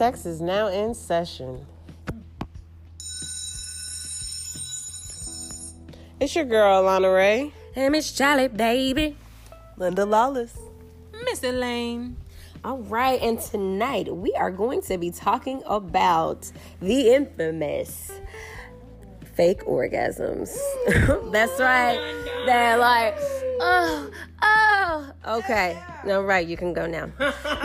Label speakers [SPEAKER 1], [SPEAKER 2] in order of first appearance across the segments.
[SPEAKER 1] Sex is now in session. It's your girl, Alana Ray.
[SPEAKER 2] Hey, Miss Charlie, baby.
[SPEAKER 1] Linda Lawless.
[SPEAKER 3] Miss Elaine.
[SPEAKER 2] All right, and tonight we are going to be talking about the infamous fake orgasms. That's right. They're like, oh. Okay, all right, you can go now.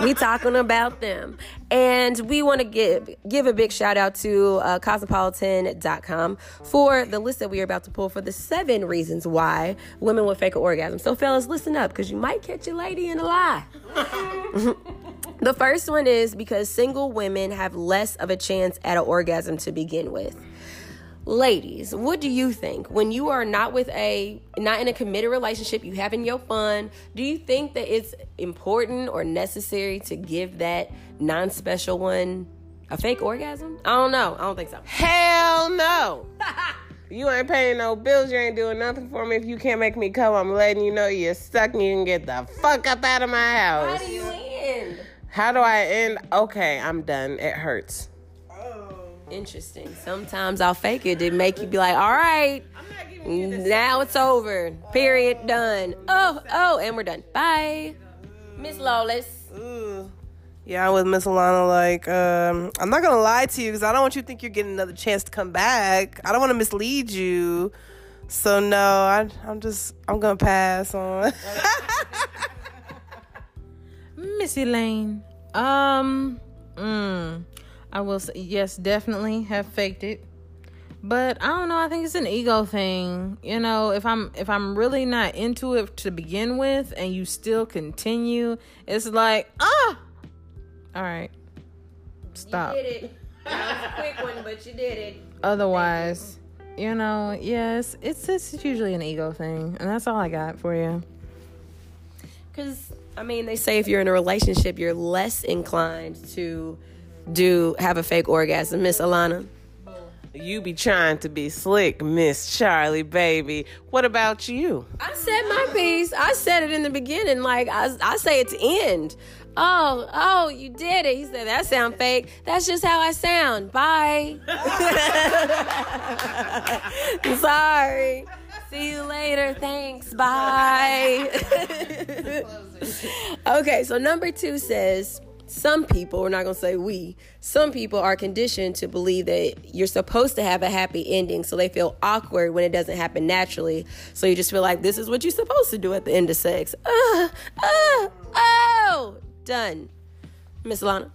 [SPEAKER 2] we talking about them, and we want to give give a big shout out to uh, Cosmopolitan.com for the list that we are about to pull for the seven reasons why women will fake an orgasm. So, fellas, listen up, because you might catch a lady in a lie. The first one is because single women have less of a chance at an orgasm to begin with. Ladies, what do you think when you are not with a not in a committed relationship, you having your fun, do you think that it's important or necessary to give that non-special one a fake orgasm? I don't know. I don't think so.
[SPEAKER 1] Hell no. you ain't paying no bills. You ain't doing nothing for me. If you can't make me come, I'm letting you know you're stuck and you can get the fuck up out of my house.
[SPEAKER 2] How do you end?
[SPEAKER 1] How do I end? Okay, I'm done. It hurts.
[SPEAKER 2] Interesting. Sometimes I'll fake it to make you be like, all right, now it's over. Period. Done. Oh, oh, and we're done. Bye. Miss Lawless.
[SPEAKER 4] Ooh. Yeah, I'm with Miss Alana. Like, um, I'm not gonna lie to you because I don't want you to think you're getting another chance to come back. I don't want to mislead you. So no, I, I'm just I'm gonna pass on.
[SPEAKER 3] Miss Elaine. Um, mm, I will say yes, definitely have faked it. But I don't know, I think it's an ego thing. You know, if I'm if I'm really not into it to begin with and you still continue, it's like, ah all right. Stop.
[SPEAKER 2] You did it. That was a quick one, but you did it.
[SPEAKER 3] Otherwise, you know, yes, it's it's usually an ego thing, and that's all I got for you.
[SPEAKER 2] Because, I mean, they say if you're in a relationship, you're less inclined to do have a fake orgasm. Miss Alana.
[SPEAKER 1] You be trying to be slick, Miss Charlie, baby. What about you?
[SPEAKER 2] I said my piece. I said it in the beginning. Like, I, I say it to end. Oh, oh, you did it. He said, that sound fake. That's just how I sound. Bye. Sorry. See you later. Thanks. Bye. okay, so number two says some people, we're not going to say we, some people are conditioned to believe that you're supposed to have a happy ending. So they feel awkward when it doesn't happen naturally. So you just feel like this is what you're supposed to do at the end of sex. Uh, uh, oh, done. Miss Lana.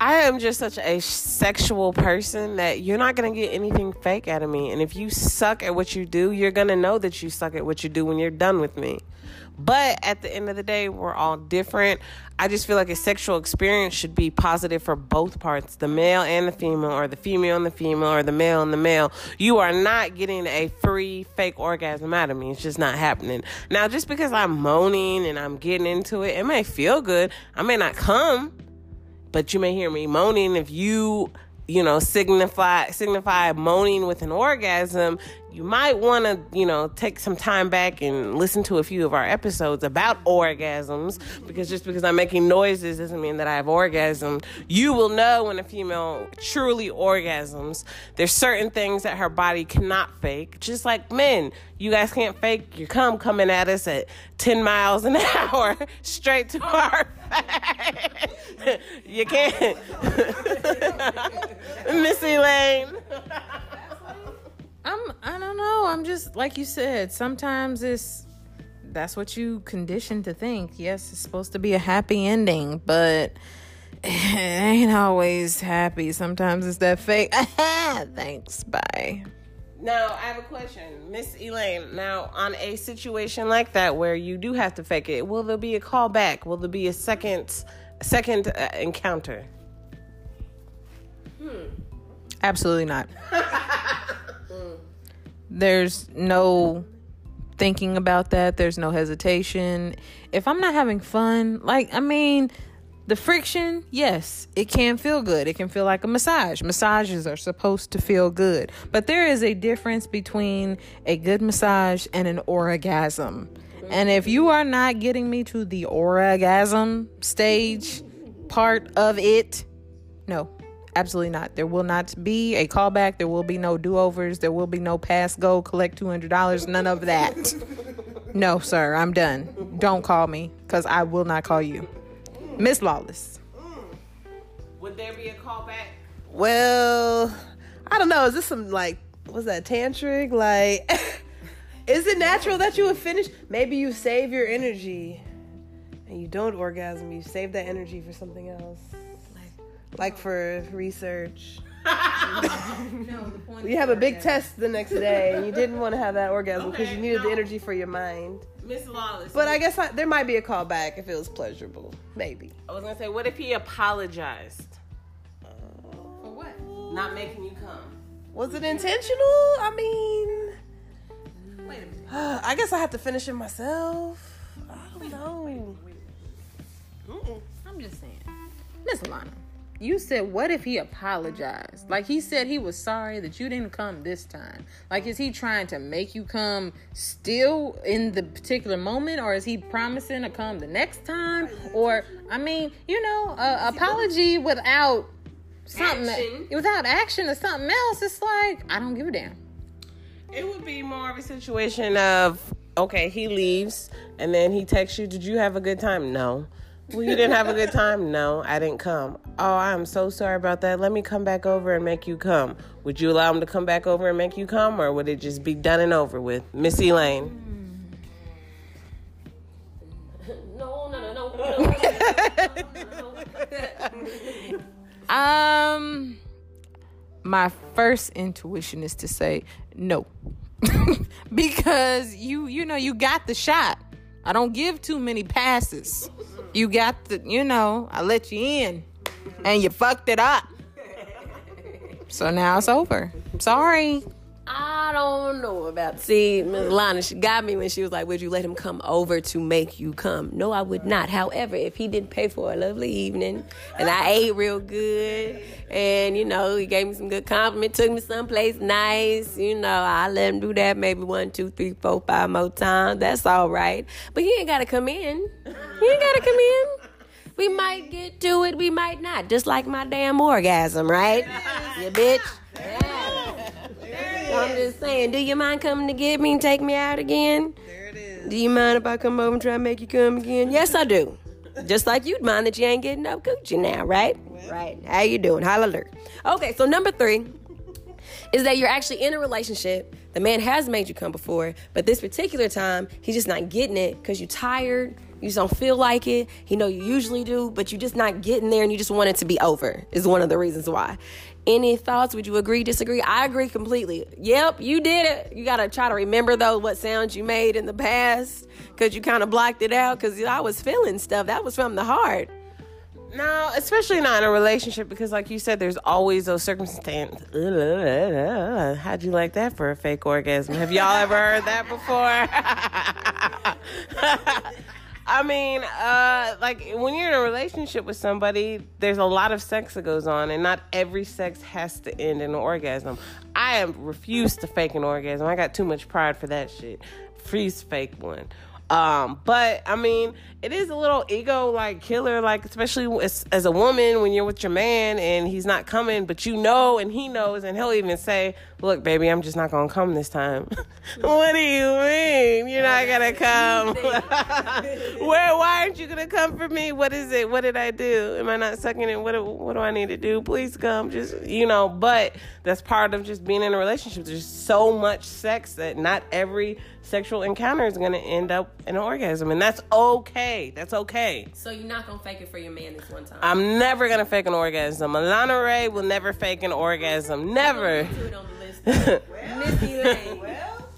[SPEAKER 1] I am just such a sexual person that you're not going to get anything fake out of me. And if you suck at what you do, you're going to know that you suck at what you do when you're done with me. But at the end of the day, we're all different. I just feel like a sexual experience should be positive for both parts the male and the female, or the female and the female, or the male and the male. You are not getting a free fake orgasm out of me. It's just not happening. Now, just because I'm moaning and I'm getting into it, it may feel good. I may not come but you may hear me moaning if you you know signify signify moaning with an orgasm you might want to you know take some time back and listen to a few of our episodes about orgasms because just because i'm making noises doesn't mean that i have orgasm you will know when a female truly orgasms. There's certain things that her body cannot fake just like men. You guys can't fake your cum coming at us at 10 miles an hour straight to our face. You can't. Missy lane
[SPEAKER 3] don't know. I'm just like you said, sometimes it's that's what you conditioned to think. Yes, it's supposed to be a happy ending, but it ain't always happy. Sometimes it's that fake. Thanks. Bye.
[SPEAKER 1] Now, I have a question, Miss Elaine. Now, on a situation like that where you do have to fake it, will there be a call back? Will there be a second second uh, encounter?
[SPEAKER 3] Absolutely not. There's no thinking about that. There's no hesitation. If I'm not having fun, like, I mean, the friction, yes, it can feel good. It can feel like a massage. Massages are supposed to feel good. But there is a difference between a good massage and an orgasm. And if you are not getting me to the orgasm stage part of it, No, absolutely not. There will not be a callback. There will be no do overs. There will be no pass go, collect $200. None of that. No, sir, I'm done. Don't call me because I will not call you. Miss Lawless.
[SPEAKER 1] Would there be a callback?
[SPEAKER 4] Well, I don't know. Is this some like was that tantric? Like, is it natural that you would finish? Maybe you save your energy and you don't orgasm. You save that energy for something else, like for research. no, the You have a big test the next day, and you didn't want to have that orgasm because
[SPEAKER 1] Okay,
[SPEAKER 4] you needed the energy for your mind.
[SPEAKER 1] Miss Lawless.
[SPEAKER 4] But I guess I, there might be a callback if it was pleasurable. Maybe.
[SPEAKER 1] I was gonna say, what if he apologized?
[SPEAKER 3] For what?
[SPEAKER 1] Not making you come.
[SPEAKER 4] Was it intentional? I mean,
[SPEAKER 3] Wait a minute.
[SPEAKER 4] I guess I have to finish it myself. I don't know. Mm-mm.
[SPEAKER 3] I'm just saying. Miss Lana, you said, what if he apologized? Like he said he was sorry that you didn't come this time. Like, is he trying to make you come still in the particular moment, or is he promising to come the next time? Or, I mean, you know, a apology without something,
[SPEAKER 1] Action.
[SPEAKER 3] without action or something else, it's like, I don't give a damn.
[SPEAKER 1] It would be more of a situation of okay, he leaves and then he texts you, Did you have a good time? No. Well, you didn't have a good time? No, I didn't come. Oh, I'm so sorry about that. Let me come back over and make you come. Would you allow him to come back over and make you come, or would it just be done and over with? Miss Elaine.
[SPEAKER 2] No, no, no, no, no.
[SPEAKER 3] Um, my first intuition is to say no, because you you know you got the shot. I don't give too many passes. You got the you know I let you in, and you fucked it up. So now it's over. Sorry.
[SPEAKER 2] I don't know about. See, Ms. Lana, she got me when she was like, "Would you let him come over to make you come?" No, I would not. However, if he didn't pay for a lovely evening and I ate real good, and you know he gave me some good compliment, took me someplace nice, you know, I let him do that maybe one, two, three, four, five more times. That's all right. But he ain't gotta come in. He ain't gotta come in. We might get to it, we might not. Just like my damn orgasm, right? You bitch. I'm just saying, do you mind coming to get me and take me out again?
[SPEAKER 4] There it is.
[SPEAKER 2] Do you mind if I come over and try to make you come again? Yes, I do. Just like you'd mind that you ain't getting no coochie now, right? Right. How you doing? Holla. Okay, so number three is that you're actually in a relationship. The man has made you come before, but this particular time, he's just not getting it because you're tired. You just don't feel like it. He know you usually do, but you're just not getting there and you just want it to be over, is one of the reasons why. Any thoughts? Would you agree, disagree? I agree completely. Yep, you did it. You got to try to remember, though, what sounds you made in the past because you kind of blocked it out because I was feeling stuff. That was from the heart.
[SPEAKER 1] No, especially not in a relationship because, like you said, there's always those circumstances. How'd you like that for a fake orgasm? Have y'all ever heard that before? I mean, uh, like when you're in a relationship with somebody, there's a lot of sex that goes on, and not every sex has to end in an orgasm. I refuse to fake an orgasm. I got too much pride for that shit. Freeze fake one. Um, but I mean, it is a little ego like killer, like especially as, as a woman when you're with your man and he's not coming, but you know and he knows, and he'll even say, "Look, baby, I'm just not gonna come this time." what do you mean you're not gonna come? Where? Why aren't you gonna come for me? What is it? What did I do? Am I not sucking it? What? do- What do I need to do? Please come. Just you know. But that's part of just being in a relationship. There's so much sex that not every sexual encounter is gonna end up in an orgasm, and that's okay. That's okay.
[SPEAKER 2] So you're not going to fake it for your man this one time?
[SPEAKER 1] I'm never gonna fake an orgasm. Alana Ray will never fake an orgasm. Never.
[SPEAKER 2] Put on the list. Missy Lane.
[SPEAKER 4] Well,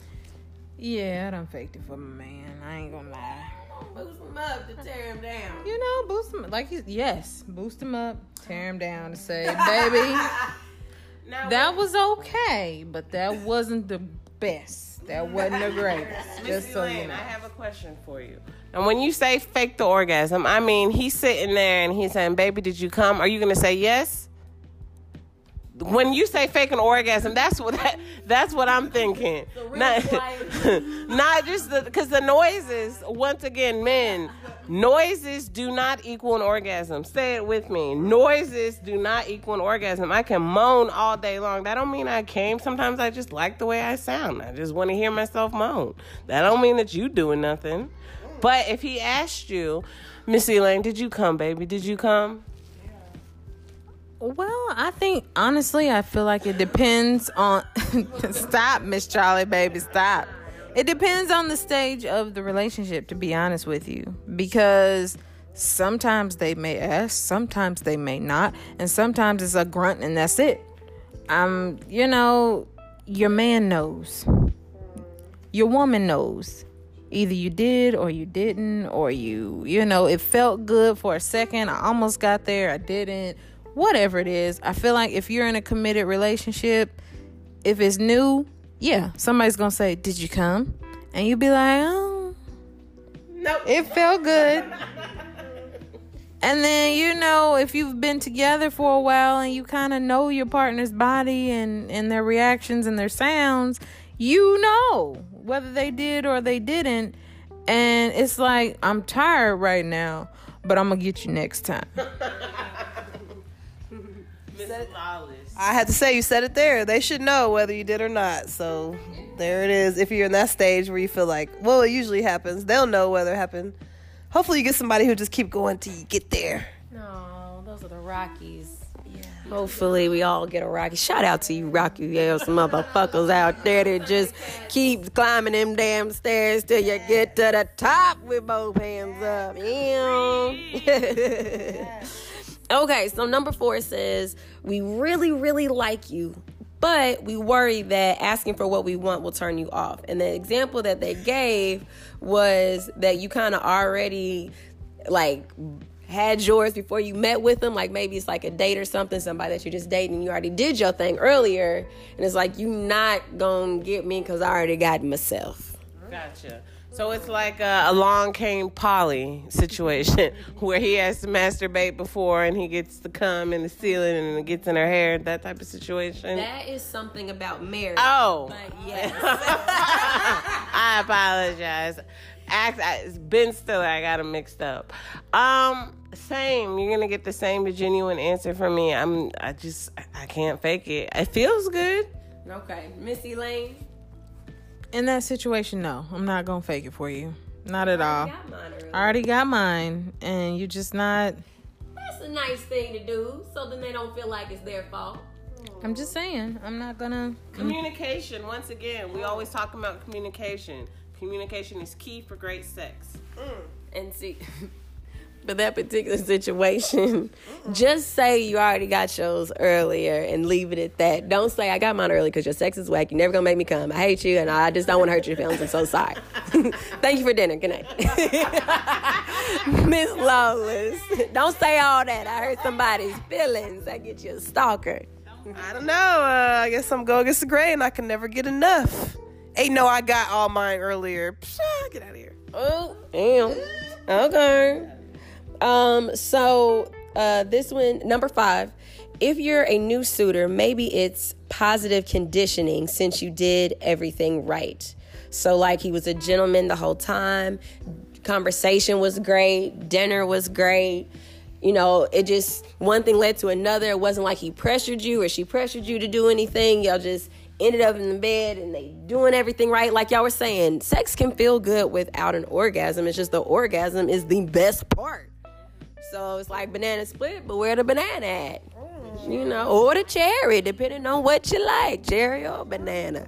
[SPEAKER 3] Yeah, I done faked it for my man. I ain't gonna lie.
[SPEAKER 2] Boost him up to tear him down.
[SPEAKER 3] You know, boost him like he's yes, boost him up, tear him down, to say, baby,
[SPEAKER 1] Now,
[SPEAKER 3] that was okay, but that wasn't the best. That wasn't the greatest.
[SPEAKER 1] Miss
[SPEAKER 3] Just so you know.
[SPEAKER 1] I have a question for you. And when you say fake the orgasm, I mean he's sitting there and he's saying, "Baby, did you come?" Are you gonna say yes? When you say fake an orgasm, that's what that, that's what I'm thinking.
[SPEAKER 2] real
[SPEAKER 1] Not, not just because the, noises. Once again, men, Noises do not equal an orgasm. Say it with me. Noises do not equal an orgasm. I can moan all day long. That don't mean I came. Sometimes I just like the way I sound. I just want to hear myself moan. That don't mean that you doing nothing. But if he asked you, Miss Elaine, did you come, baby? Did you come?
[SPEAKER 3] Well, I think honestly, I feel like it depends on. stop, Miss Charlie, baby, stop. It depends on the stage of the relationship, to be honest with you, because sometimes they may ask, sometimes they may not, and sometimes it's a grunt and that's it. Um, you know, your man knows, your woman knows. Either you did or you didn't, or you, you know, it felt good for a second. I almost got there, I didn't whatever it is. I feel like if you're in a committed relationship, if it's new, yeah, somebody's gonna say, "Did you come?" And you be like, "Oh,
[SPEAKER 1] Nope.
[SPEAKER 3] it felt good." and then you know, if you've been together for a while and you kind of know your partner's body and and their reactions and their sounds, you know whether they did or they didn't. And it's like, I'm tired right now, but I'm gonna get you next time.
[SPEAKER 1] Miss Lawless.
[SPEAKER 4] I had to say you said it there. They should know whether you did or not. So there it is. If you're in that stage where you feel like, well, it usually happens, they'll know whether it happened. Hopefully, you get somebody who just keep going till you get there.
[SPEAKER 2] No, those are the Rockies. Yeah. Hopefully, we all get a Rocky. Shout out to you, Rocky ass motherfuckers out there that just keep climbing them damn stairs till you get to the top with both hands up. Yeah. okay, so number four says, We really, really like you, but we worry that asking for what we want will turn you off. And the example that they gave was that you kind of already like had yours before you met with them like maybe it's like a date or something somebody that you're just dating and you already did your thing earlier and it's like you not gonna get me because i already got myself
[SPEAKER 1] Gotcha. So it's like a along came Polly situation where he has to masturbate before and he gets to come in the ceiling and it gets in her hair, that type of situation.
[SPEAKER 2] that is something about marriage
[SPEAKER 1] oh.
[SPEAKER 2] but yes
[SPEAKER 1] I apologize. Act, I- it's Ben Stiller. I got him mixed up. Um, same. You're gonna get the same genuine answer from me. I'm. I just. I- I can't fake it. It feels good.
[SPEAKER 2] okay missy lane
[SPEAKER 3] In that situation, no, I'm not gonna fake it for you. Not at all.
[SPEAKER 2] got mine.
[SPEAKER 3] I already got mine, and you're just not.
[SPEAKER 2] that's a nice thing to do so then they don't feel like it's their fault
[SPEAKER 3] I'm just saying, I'm not gonna.
[SPEAKER 1] Communication. Once again, we always talk about communication. Communication is key for great sex. Mm.
[SPEAKER 2] and see but that particular situation just say you already got yours earlier and leave it at that don't say i got mine early because your sex is whack you're never gonna make me come i hate you and i just don't want to hurt your feelings i'm so sorry thank you for dinner good night miss lawless don't say all that i hurt somebody's feelings i get you a stalker
[SPEAKER 4] I don't know. Uh, I guess I'm going against the grain. I can never get enough. Ain't no, I got all mine earlier. Psh, get out of here.
[SPEAKER 2] Oh, damn. Okay. Um, so uh this one, number five. If you're a new suitor, maybe it's positive conditioning since you did everything right. So like he was a gentleman the whole time, conversation was great, dinner was great. You know, it just one thing led to another. It wasn't like he pressured you or she pressured you to do anything. Y'all just ended up in the bed and they doing everything right. Like y'all were saying, sex can feel good without an orgasm. It's just the orgasm is the best part. So it's like banana split, but where the banana at? You know, or the cherry, depending on what you like, cherry or banana.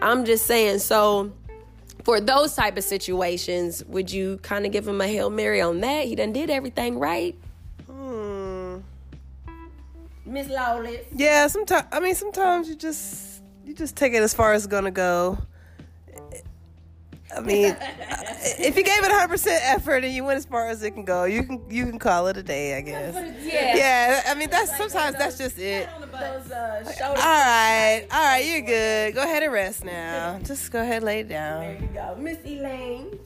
[SPEAKER 2] I'm just saying. So for those type of situations, would you kind of give him a hail mary on that? He done did everything right.
[SPEAKER 4] Hmm.
[SPEAKER 2] Miss Lawless.
[SPEAKER 4] Yeah, sometimes. I mean, sometimes you just you just take it as far as it's gonna go. I mean, if you gave it 100 percent effort and you went as far as it can go, you can you can call it a day, I guess.
[SPEAKER 2] Yeah.
[SPEAKER 4] Yeah, I mean that's sometimes that's just it.
[SPEAKER 2] Those uh,
[SPEAKER 4] All
[SPEAKER 2] shoulders.
[SPEAKER 4] right, all right, you're good. Go ahead and rest now. Just go ahead, and lay
[SPEAKER 2] There
[SPEAKER 4] down.
[SPEAKER 2] There you go, Miss Elaine.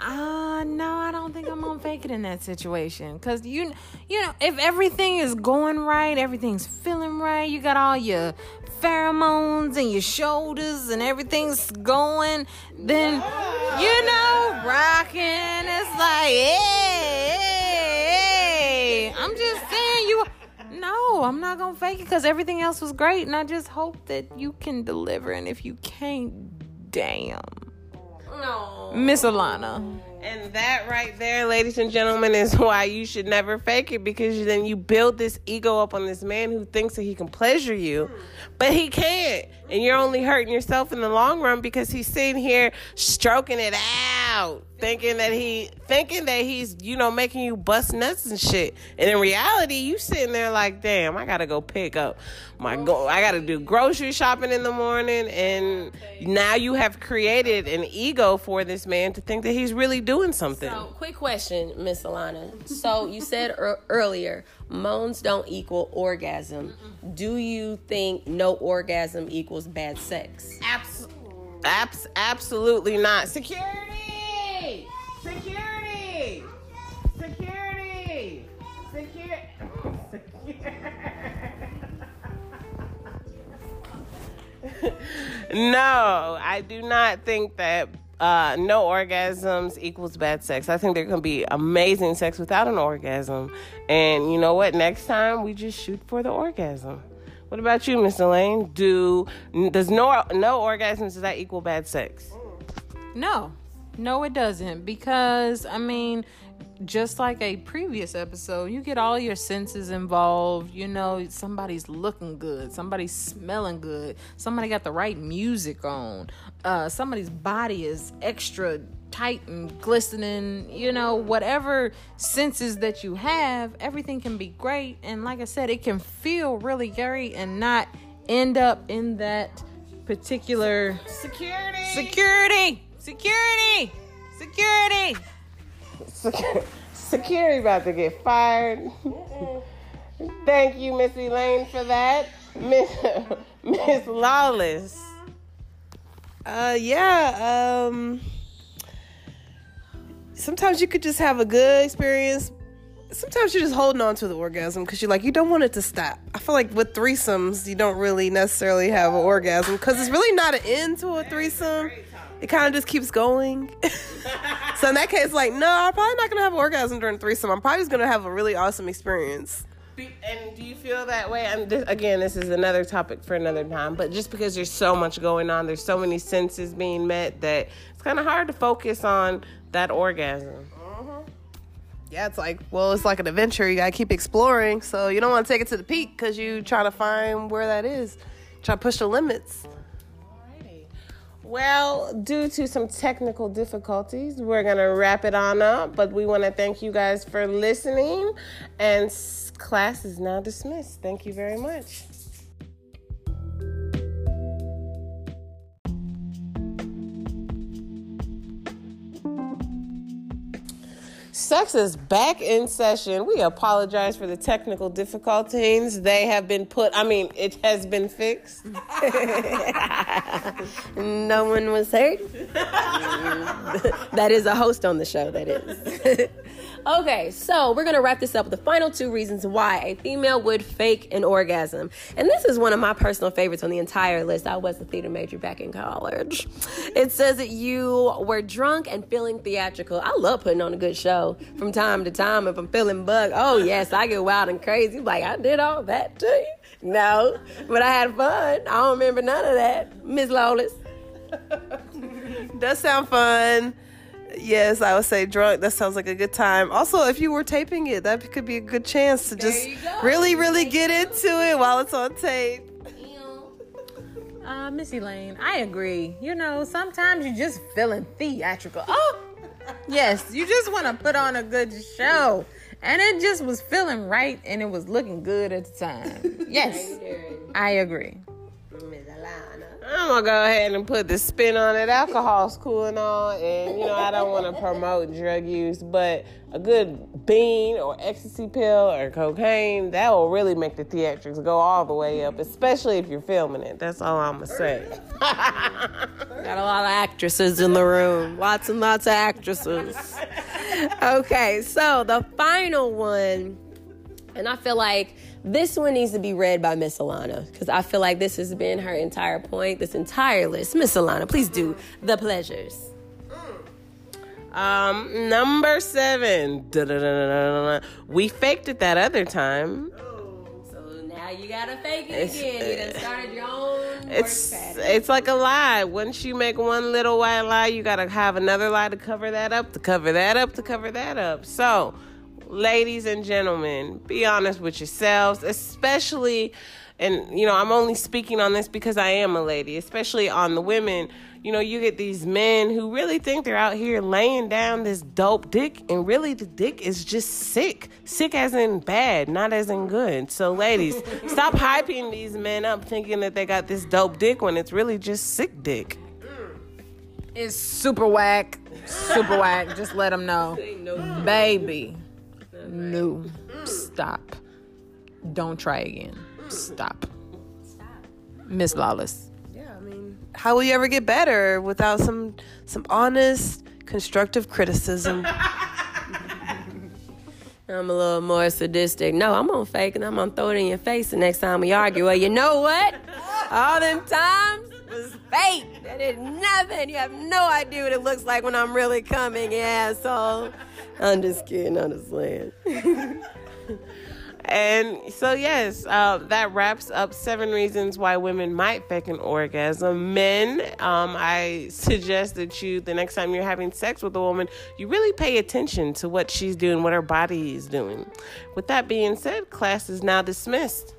[SPEAKER 3] Uh no, I don't think I'm gonna fake it in that situation. Cause you, you know, if everything is going right, everything's feeling right, you got all your pheromones and your shoulders and everything's going, then you know, rocking. It's like, hey, hey, hey. I'm just saying you. No, I'm not gonna fake it because everything else was great, and I just hope that you can deliver. And if you can't, damn,
[SPEAKER 2] No.
[SPEAKER 3] Miss Alana.
[SPEAKER 1] And that right there, ladies and gentlemen, is why you should never fake it because then you build this ego up on this man who thinks that he can pleasure you, but he can't. And you're only hurting yourself in the long run because he's sitting here stroking it out, thinking that he thinking that he's, you know, making you bust nuts and shit. And in reality, you sitting there like, damn, I gotta go pick up my go I gotta do grocery shopping in the morning and now you have created an ego for this man to think that he's really doing something.
[SPEAKER 2] So, quick question, Miss Alana. So, you said er- earlier, moans don't equal orgasm. Do you think no orgasm equals bad sex?
[SPEAKER 1] Abs- abs- absolutely not. Security! No, I do not think that uh, no orgasms equals bad sex. I think there can be amazing sex without an orgasm. And you know what? Next time we just shoot for the orgasm. What about you, Miss Elaine? Do does no no orgasms does that equal bad sex?
[SPEAKER 3] No, no, it doesn't. Because, I mean, just like a previous episode, you get all your senses involved. You know, somebody's looking good, somebody's smelling good, somebody got the right music on, uh, somebody's body is extra tight and glistening. You know, whatever senses that you have, everything can be great. And like I said, it can feel really great and not end up in that particular
[SPEAKER 1] Security.
[SPEAKER 3] Security! Security! Security!
[SPEAKER 1] Security about to get fired. Thank you, Miss Elaine, for that. Miss Miss Lawless.
[SPEAKER 4] Uh, yeah. Um, sometimes you could just have a good experience. Sometimes you're just holding on to the orgasm because you're like you don't want it to stop. I feel like with threesomes, you don't really necessarily have an orgasm because it's really not an end to a threesome. It kind of just keeps going. so in that case, like, no, I'm probably not gonna have an orgasm during threesome. I'm probably just gonna have a really awesome experience.
[SPEAKER 1] And do you feel that way? And this, again, this is another topic for another time. But just because there's so much going on, there's so many senses being met that it's kind of hard to focus on that orgasm. Mm-hmm.
[SPEAKER 4] Yeah, it's like, well, it's like an adventure. You gotta keep exploring. So you don't want to take it to the peak because you trying to find where that is. Try to push the limits.
[SPEAKER 1] Well, due to some technical difficulties, we're going to wrap it on up. But we want to thank you guys for listening. And class is now dismissed. Thank you very much. Sex is back in session. We apologize for the technical difficulties. They have been put, I mean, it has been fixed.
[SPEAKER 2] No one was hurt. that is a host on the show, that is. okay, so we're gonna wrap this up with the final two reasons why a female would fake an orgasm. And this is one of my personal favorites on the entire list. I was a theater major back in college. It says that you were drunk and feeling theatrical. I love putting on a good show from time to time if I'm feeling bugged. Oh, yes, I get wild and crazy. Like, I did all that to you. No, but I had fun. I don't remember none of that, Miss Lawless.
[SPEAKER 4] Does sound fun. Yes, I would say drunk. That sounds like a good time. Also, if you were taping it, that could be a good chance to just really, really get into it while it's on tape.
[SPEAKER 3] Uh, Missy Lane, I agree. You know, sometimes you're just feeling theatrical. Oh, yes, you just want to put on a good show. And it just was feeling right and it was looking good at the time. Yes, I agree.
[SPEAKER 1] I'm gonna go ahead and put the spin on it. Alcohol's cool and all, and you know I don't want to promote drug use, but a good bean or ecstasy pill or cocaine that will really make the theatrics go all the way up, especially if you're filming it. That's all I'm gonna say.
[SPEAKER 2] Got a lot of actresses in the room. Lots and lots of actresses. Okay, so the final one, and I feel like this one needs to be read by Miss Alana because I feel like this has been her entire point, this entire list. Miss Alana, please do the pleasures.
[SPEAKER 1] Um, number seven. We faked it that other time.
[SPEAKER 2] So now you gotta fake it
[SPEAKER 1] It's-
[SPEAKER 2] again. You done started your own.
[SPEAKER 1] It's it's like a lie. Once you make one little white lie, you gotta have another lie to cover that up, to cover that up, to cover that up. So, ladies and gentlemen, be honest with yourselves, especially and you know, I'm only speaking on this because I am a lady, especially on the women. You know, you get these men who really think they're out here laying down this dope dick, and really the dick is just sick. Sick as in bad, not as in good. So, ladies, stop hyping these men up thinking that they got this dope dick when it's really just sick dick.
[SPEAKER 3] It's super whack. Super whack. Just let them know. Baby. No. Mm. Stop. Don't try again. Mm. Stop. Miss Lawless.
[SPEAKER 4] Yeah, I mean, how will you ever get better without some some honest, constructive criticism?
[SPEAKER 2] I'm a little more sadistic. No, I'm gonna fake and I'm gonna throw it in your face the next time we argue. Well, you know what? All them times was fake. That is nothing. You have no idea what it looks like when I'm really coming, you asshole. I'm just kidding. I'm just playing.
[SPEAKER 1] And so, yes, uh, that wraps up seven reasons why women might fake an orgasm. Men, um, I suggest that you, the next time you're having sex with a woman, you really pay attention to what she's doing, what her body is doing. With that being said, class is now dismissed.